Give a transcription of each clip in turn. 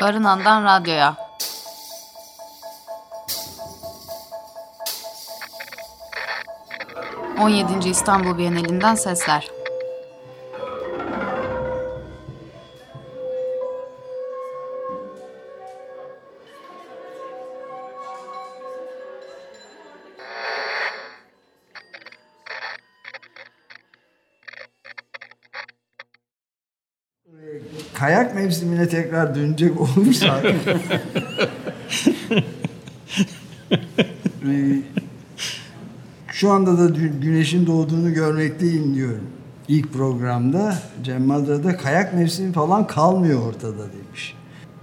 Barınan'dan Radyo'ya. On yedinci İstanbul Bienalinden sesler. Kayak mevsimine tekrar dönecek olursak e, şu anda da güneşin doğduğunu görmekteyim diyorum. İlk programda Cem Madra'da kayak mevsimi falan kalmıyor ortada demiş.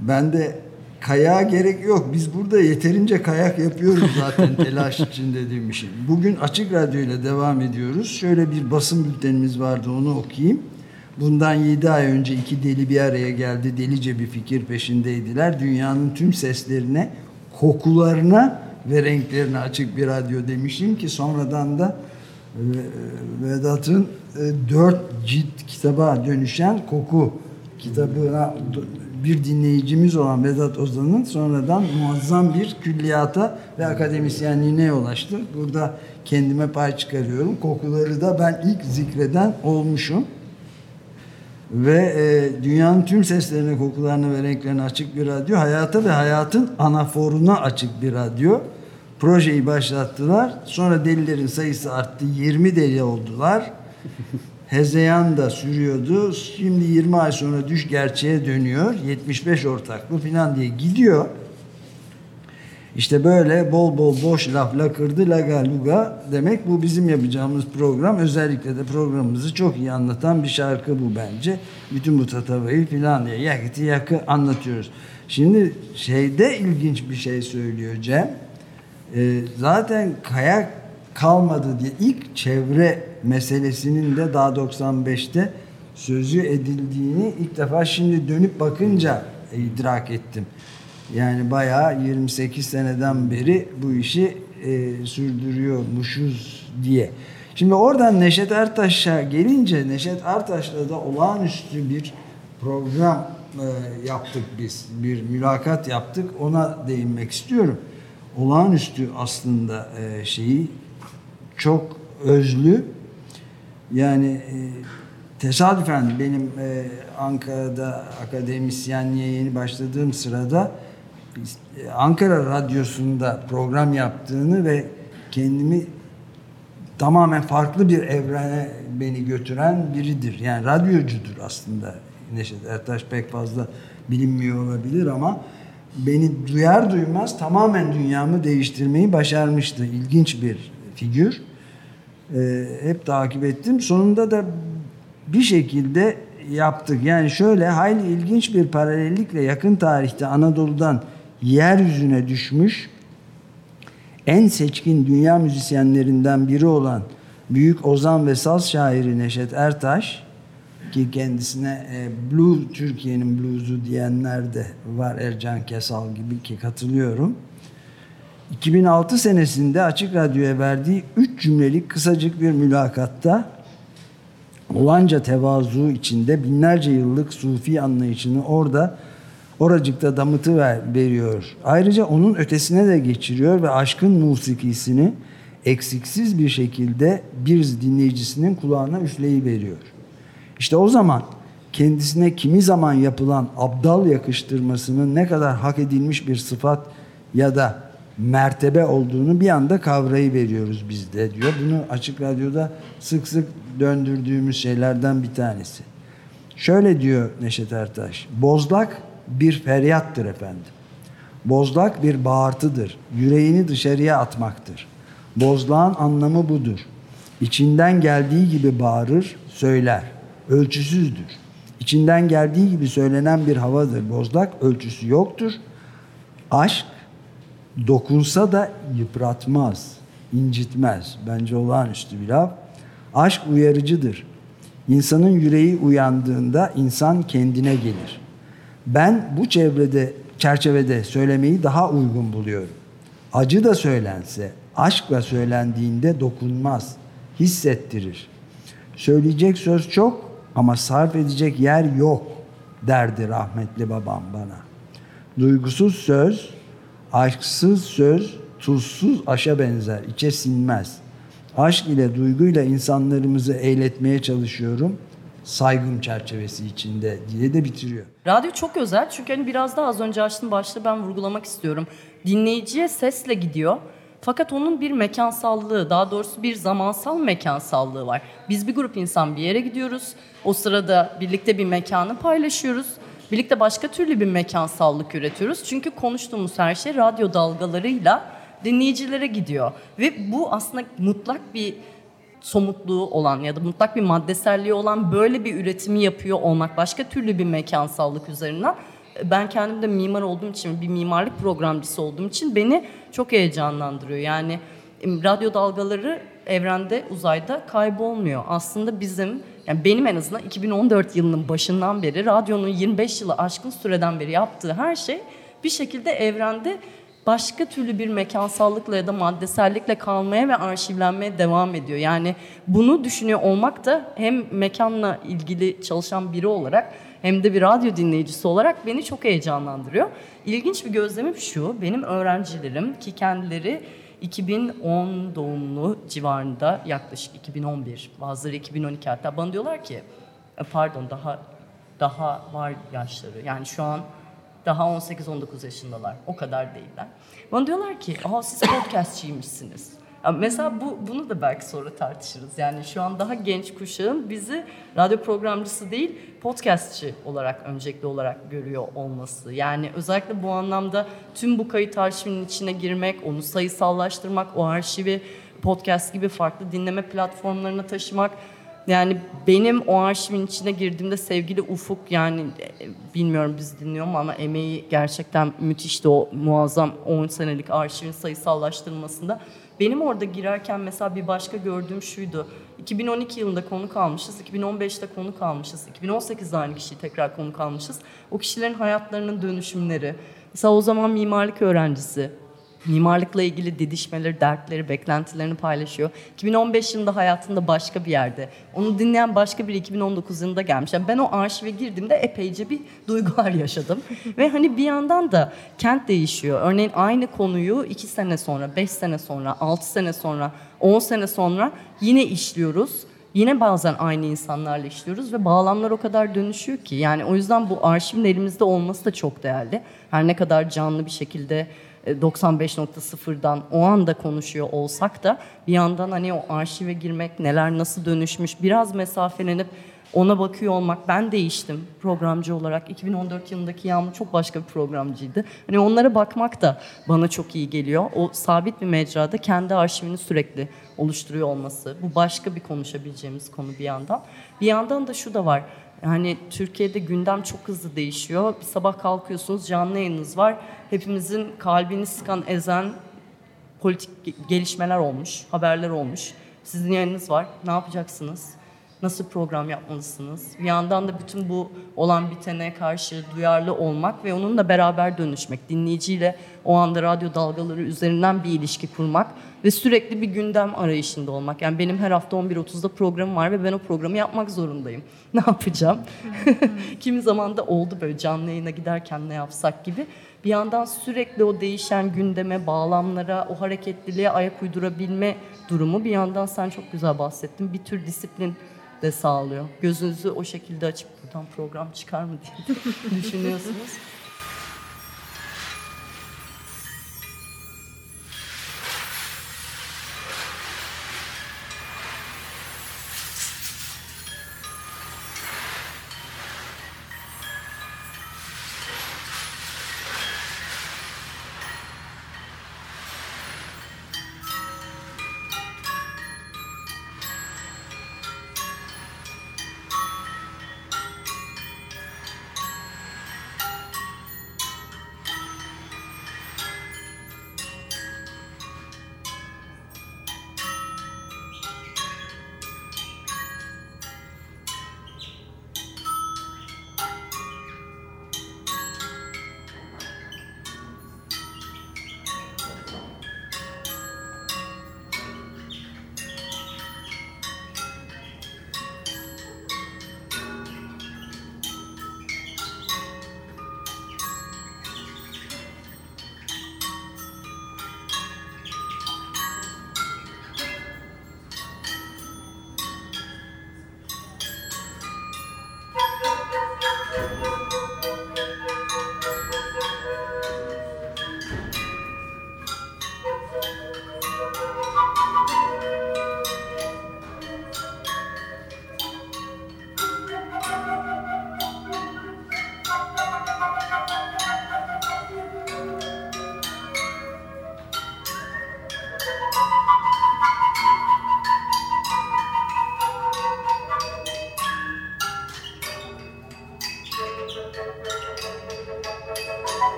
Ben de kayağa gerek yok. Biz burada yeterince kayak yapıyoruz zaten telaş içinde demişim. Bugün Açık Radyo ile devam ediyoruz. Şöyle bir basın bültenimiz vardı onu okuyayım. Bundan 7 ay önce iki deli bir araya geldi. Delice bir fikir peşindeydiler. Dünyanın tüm seslerine, kokularına ve renklerine açık bir radyo demişim ki sonradan da e, Vedat'ın e, dört cilt kitaba dönüşen koku kitabına bir dinleyicimiz olan Vedat Ozan'ın sonradan muazzam bir külliyata ve akademisyenliğine ulaştı. Burada kendime pay çıkarıyorum. Kokuları da ben ilk zikreden olmuşum ve e, dünyanın tüm seslerine, kokularına ve renklerine açık bir radyo. Hayata ve hayatın anaforuna açık bir radyo. Projeyi başlattılar. Sonra delilerin sayısı arttı. 20 deli oldular. Hezeyan da sürüyordu. Şimdi 20 ay sonra düş gerçeğe dönüyor. 75 ortaklı falan diye gidiyor. İşte böyle bol bol boş laf lakırdı laga luga demek bu bizim yapacağımız program. Özellikle de programımızı çok iyi anlatan bir şarkı bu bence. Bütün bu tatavayı filan diye yakıtı yakı anlatıyoruz. Şimdi şeyde ilginç bir şey söylüyor Cem. Ee, zaten kayak kalmadı diye ilk çevre meselesinin de daha 95'te sözü edildiğini ilk defa şimdi dönüp bakınca idrak ettim. Yani bayağı 28 seneden beri bu işi e, sürdürüyormuşuz diye. Şimdi oradan Neşet Ertaş'a gelince Neşet Ertaş'la da olağanüstü bir program e, yaptık biz. Bir mülakat yaptık. Ona değinmek istiyorum. Olağanüstü aslında e, şeyi çok özlü. Yani e, tesadüfen benim e, Ankara'da akademisyenliğe yeni başladığım sırada Ankara Radyosu'nda program yaptığını ve kendimi tamamen farklı bir evrene beni götüren biridir. Yani radyocudur aslında Neşet Ertaş pek fazla bilinmiyor olabilir ama beni duyar duymaz tamamen dünyamı değiştirmeyi başarmıştı. İlginç bir figür. Ee, hep takip ettim. Sonunda da bir şekilde yaptık. Yani şöyle hayli ilginç bir paralellikle yakın tarihte Anadolu'dan yeryüzüne düşmüş en seçkin dünya müzisyenlerinden biri olan büyük ozan ve saz şairi Neşet Ertaş ki kendisine e, Blue Türkiye'nin bluzu diyenler de var Ercan Kesal gibi ki katılıyorum. 2006 senesinde Açık Radyo'ya verdiği 3 cümlelik kısacık bir mülakatta olanca tevazu içinde binlerce yıllık sufi anlayışını orada oracıkta damıtı ver, veriyor. Ayrıca onun ötesine de geçiriyor ve aşkın musikisini eksiksiz bir şekilde bir dinleyicisinin kulağına üfleyi veriyor. İşte o zaman kendisine kimi zaman yapılan abdal yakıştırmasının ne kadar hak edilmiş bir sıfat ya da mertebe olduğunu bir anda kavrayı veriyoruz biz de diyor. Bunu açık radyoda sık sık döndürdüğümüz şeylerden bir tanesi. Şöyle diyor Neşet Ertaş. Bozlak bir feryattır efendim. Bozlak bir bağırtıdır. Yüreğini dışarıya atmaktır. Bozlağın anlamı budur. İçinden geldiği gibi bağırır, söyler. Ölçüsüzdür. İçinden geldiği gibi söylenen bir havadır. Bozlak ölçüsü yoktur. Aşk dokunsa da yıpratmaz, incitmez. Bence olağanüstü bir laf. Aşk uyarıcıdır. İnsanın yüreği uyandığında insan kendine gelir. Ben bu çevrede çerçevede söylemeyi daha uygun buluyorum. Acı da söylense, aşkla söylendiğinde dokunmaz, hissettirir. Söyleyecek söz çok ama sarf edecek yer yok derdi rahmetli babam bana. Duygusuz söz, aşksız söz, tuzsuz aşa benzer, içe sinmez. Aşk ile duyguyla insanlarımızı eğletmeye çalışıyorum. Saygım çerçevesi içinde diye de bitiriyor. Radyo çok özel çünkü hani biraz daha az önce açtım başta ben vurgulamak istiyorum. Dinleyiciye sesle gidiyor. Fakat onun bir mekansallığı, daha doğrusu bir zamansal mekansallığı var. Biz bir grup insan bir yere gidiyoruz. O sırada birlikte bir mekanı paylaşıyoruz. Birlikte başka türlü bir mekansallık üretiyoruz. Çünkü konuştuğumuz her şey radyo dalgalarıyla dinleyicilere gidiyor. Ve bu aslında mutlak bir somutluğu olan ya da mutlak bir maddeselliği olan böyle bir üretimi yapıyor olmak başka türlü bir mekansallık üzerinden ben kendim de mimar olduğum için bir mimarlık programcısı olduğum için beni çok heyecanlandırıyor. Yani radyo dalgaları evrende uzayda kaybolmuyor. Aslında bizim yani benim en azından 2014 yılının başından beri radyonun 25 yılı aşkın süreden beri yaptığı her şey bir şekilde evrende başka türlü bir mekansallıkla ya da maddesellikle kalmaya ve arşivlenmeye devam ediyor. Yani bunu düşünüyor olmak da hem mekanla ilgili çalışan biri olarak hem de bir radyo dinleyicisi olarak beni çok heyecanlandırıyor. İlginç bir gözlemim şu, benim öğrencilerim ki kendileri 2010 doğumlu civarında yaklaşık 2011, bazıları 2012 hatta bana diyorlar ki e, pardon daha daha var yaşları. Yani şu an daha 18-19 yaşındalar. O kadar değiller. Bana diyorlar ki, aa siz podcastçiymişsiniz. Yani mesela bu bunu da belki sonra tartışırız. Yani şu an daha genç kuşağın bizi radyo programcısı değil, podcastçı olarak öncelikli olarak görüyor olması. Yani özellikle bu anlamda tüm bu kayıt arşivinin içine girmek, onu sayısallaştırmak, o arşivi podcast gibi farklı dinleme platformlarına taşımak yani benim o arşivin içine girdiğimde sevgili Ufuk yani e, bilmiyorum biz dinliyor mu ama emeği gerçekten müthişti o muazzam 10 senelik arşivin sayısallaştırılmasında. Benim orada girerken mesela bir başka gördüğüm şuydu. 2012 yılında konu kalmışız, 2015'te konu kalmışız, 2018'de aynı kişiyi tekrar konu kalmışız. O kişilerin hayatlarının dönüşümleri. Mesela o zaman mimarlık öğrencisi, mimarlıkla ilgili didişmeleri, dertleri, beklentilerini paylaşıyor. 2015 yılında hayatında başka bir yerde. Onu dinleyen başka biri 2019 yılında gelmiş. Yani ben o arşive girdiğimde epeyce bir duygular yaşadım. Ve hani bir yandan da kent değişiyor. Örneğin aynı konuyu 2 sene sonra, 5 sene sonra, 6 sene sonra, 10 sene sonra yine işliyoruz. Yine bazen aynı insanlarla işliyoruz ve bağlamlar o kadar dönüşüyor ki. Yani o yüzden bu arşivin elimizde olması da çok değerli. Her ne kadar canlı bir şekilde 95.0'dan o anda konuşuyor olsak da bir yandan hani o arşive girmek, neler nasıl dönüşmüş, biraz mesafelenip ona bakıyor olmak. Ben değiştim programcı olarak. 2014 yılındaki Yağmur çok başka bir programcıydı. Hani onlara bakmak da bana çok iyi geliyor. O sabit bir mecrada kendi arşivini sürekli oluşturuyor olması. Bu başka bir konuşabileceğimiz konu bir yandan. Bir yandan da şu da var. Yani Türkiye'de gündem çok hızlı değişiyor. Bir sabah kalkıyorsunuz canlı yayınınız var. Hepimizin kalbini sıkan, ezen politik gelişmeler olmuş, haberler olmuş. Sizin yayınınız var. Ne yapacaksınız? Nasıl program yapmalısınız? Bir yandan da bütün bu olan bitene karşı duyarlı olmak ve onunla beraber dönüşmek, dinleyiciyle o anda radyo dalgaları üzerinden bir ilişki kurmak ve sürekli bir gündem arayışında olmak. Yani benim her hafta 11.30'da programım var ve ben o programı yapmak zorundayım. Ne yapacağım? Kimi zaman da oldu böyle canlı yayına giderken ne yapsak gibi. Bir yandan sürekli o değişen gündeme, bağlamlara, o hareketliliğe ayak uydurabilme durumu bir yandan sen çok güzel bahsettin. Bir tür disiplin de sağlıyor. Gözünüzü o şekilde açıp buradan program çıkar mı diye düşünüyorsunuz.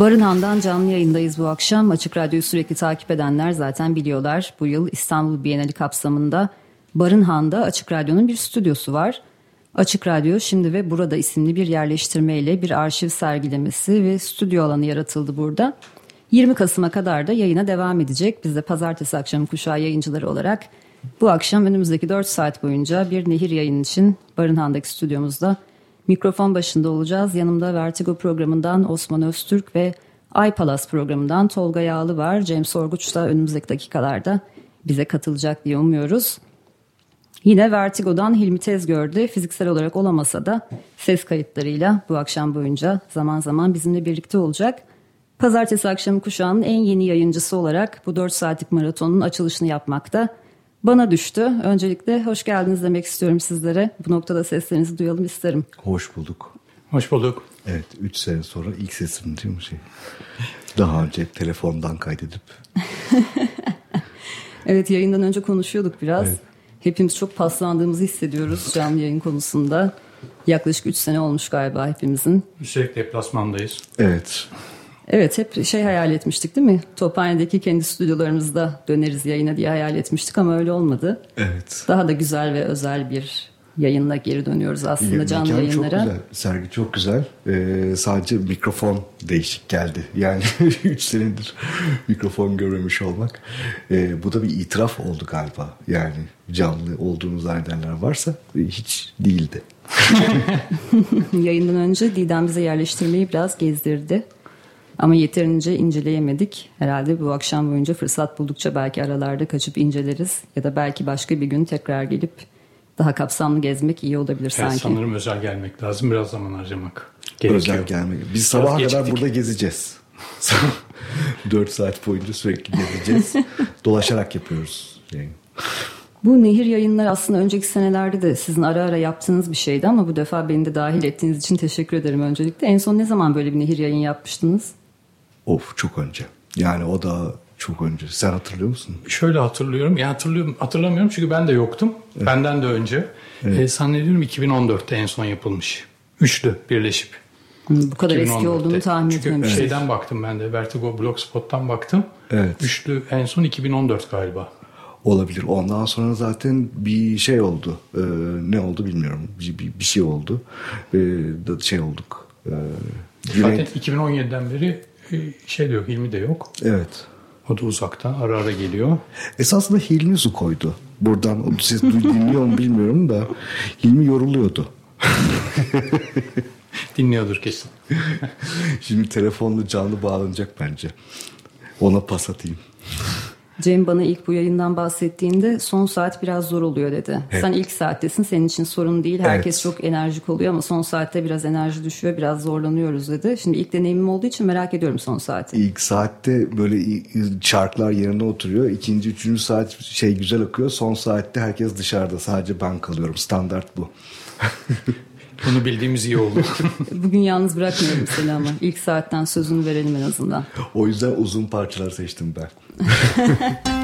Barınhan'dan canlı yayındayız bu akşam. Açık Radyo'yu sürekli takip edenler zaten biliyorlar. Bu yıl İstanbul Bienali kapsamında Barınhan'da Açık Radyo'nun bir stüdyosu var. Açık Radyo şimdi ve burada isimli bir yerleştirmeyle bir arşiv sergilemesi ve stüdyo alanı yaratıldı burada. 20 Kasım'a kadar da yayına devam edecek. Biz de pazartesi akşamı kuşağı yayıncıları olarak bu akşam önümüzdeki 4 saat boyunca bir nehir yayın için Barınhan'daki stüdyomuzda Mikrofon başında olacağız. Yanımda Vertigo programından Osman Öztürk ve Ay Palas programından Tolga Yağlı var. Cem Sorguç da önümüzdeki dakikalarda bize katılacak diye umuyoruz. Yine Vertigo'dan Hilmi Tezgör'de fiziksel olarak olamasa da ses kayıtlarıyla bu akşam boyunca zaman zaman bizimle birlikte olacak. Pazartesi akşamı kuşağının en yeni yayıncısı olarak bu 4 saatlik maratonun açılışını yapmakta bana düştü. Öncelikle hoş geldiniz demek istiyorum sizlere. Bu noktada seslerinizi duyalım isterim. Hoş bulduk. Hoş bulduk. Evet 3 sene sonra ilk sesim değil mi şey? Daha önce telefondan kaydedip. evet yayından önce konuşuyorduk biraz. Evet. Hepimiz çok paslandığımızı hissediyoruz canlı yayın konusunda. Yaklaşık 3 sene olmuş galiba hepimizin. Sürekli deplasmandayız. Evet. Evet hep şey hayal etmiştik değil mi? Tophane'deki kendi stüdyolarımızda döneriz yayına diye hayal etmiştik ama öyle olmadı. Evet. Daha da güzel ve özel bir yayınla geri dönüyoruz aslında ya, canlı yayınlara. çok güzel. Sergi çok güzel. Ee, sadece mikrofon değişik geldi. Yani 3 senedir mikrofon görmemiş olmak. Ee, bu da bir itiraf oldu galiba. Yani canlı olduğunu zannedenler varsa hiç değildi. Yayından önce Didem bize yerleştirmeyi biraz gezdirdi. Ama yeterince inceleyemedik. Herhalde bu akşam boyunca fırsat buldukça belki aralarda kaçıp inceleriz. Ya da belki başka bir gün tekrar gelip daha kapsamlı gezmek iyi olabilir evet, sanki. Sanırım özel gelmek lazım. Biraz zaman harcamak gerekiyor. Özel gelmek. Biz sabaha kadar burada gezeceğiz. 4 saat boyunca sürekli gezeceğiz. Dolaşarak yapıyoruz. Yani. Bu nehir yayınlar aslında önceki senelerde de sizin ara ara yaptığınız bir şeydi ama bu defa beni de dahil ettiğiniz için teşekkür ederim öncelikle. En son ne zaman böyle bir nehir yayın yapmıştınız? Of çok önce. Yani o da çok önce. Sen hatırlıyor musun? Şöyle hatırlıyorum. Ya hatırlıyorum, hatırlamıyorum çünkü ben de yoktum. Benden de önce. E, zannediyorum 2014'te en son yapılmış. Üçlü birleşip. Hmm, Bu kadar eski 2014'te. olduğunu tahmin Çünkü etmemiştim. şeyden baktım ben de. Vertigo Blogspot'tan baktım. Evet. Üçlü en son 2014 galiba. Olabilir. Ondan sonra zaten bir şey oldu. Ee, ne oldu bilmiyorum. Bir, bir, bir şey oldu. Ee, da şey olduk. Ee, Güney- Zaten 2017'den beri şey diyor Hilmi de yok. Evet. O da uzakta ara ara geliyor. Esasında Hilmi su koydu. Buradan siz dinliyor mu bilmiyorum da Hilmi yoruluyordu. Dinliyordur kesin. Şimdi telefonla canlı bağlanacak bence. Ona pas atayım. Cem bana ilk bu yayından bahsettiğinde son saat biraz zor oluyor dedi. Evet. Sen ilk saattesin senin için sorun değil. Herkes Evet. çok enerjik oluyor ama son saatte biraz enerji düşüyor biraz zorlanıyoruz dedi. Şimdi ilk deneyimim olduğu için merak ediyorum son saati. İlk saatte böyle çarklar yerine oturuyor. İkinci, üçüncü saat şey güzel akıyor. Son saatte herkes dışarıda. Sadece ben kalıyorum. Standart bu. Bunu bildiğimiz iyi oldu. Bugün yalnız bırakmıyorum seni ama ilk saatten sözünü verelim en azından. O yüzden uzun parçalar seçtim ben.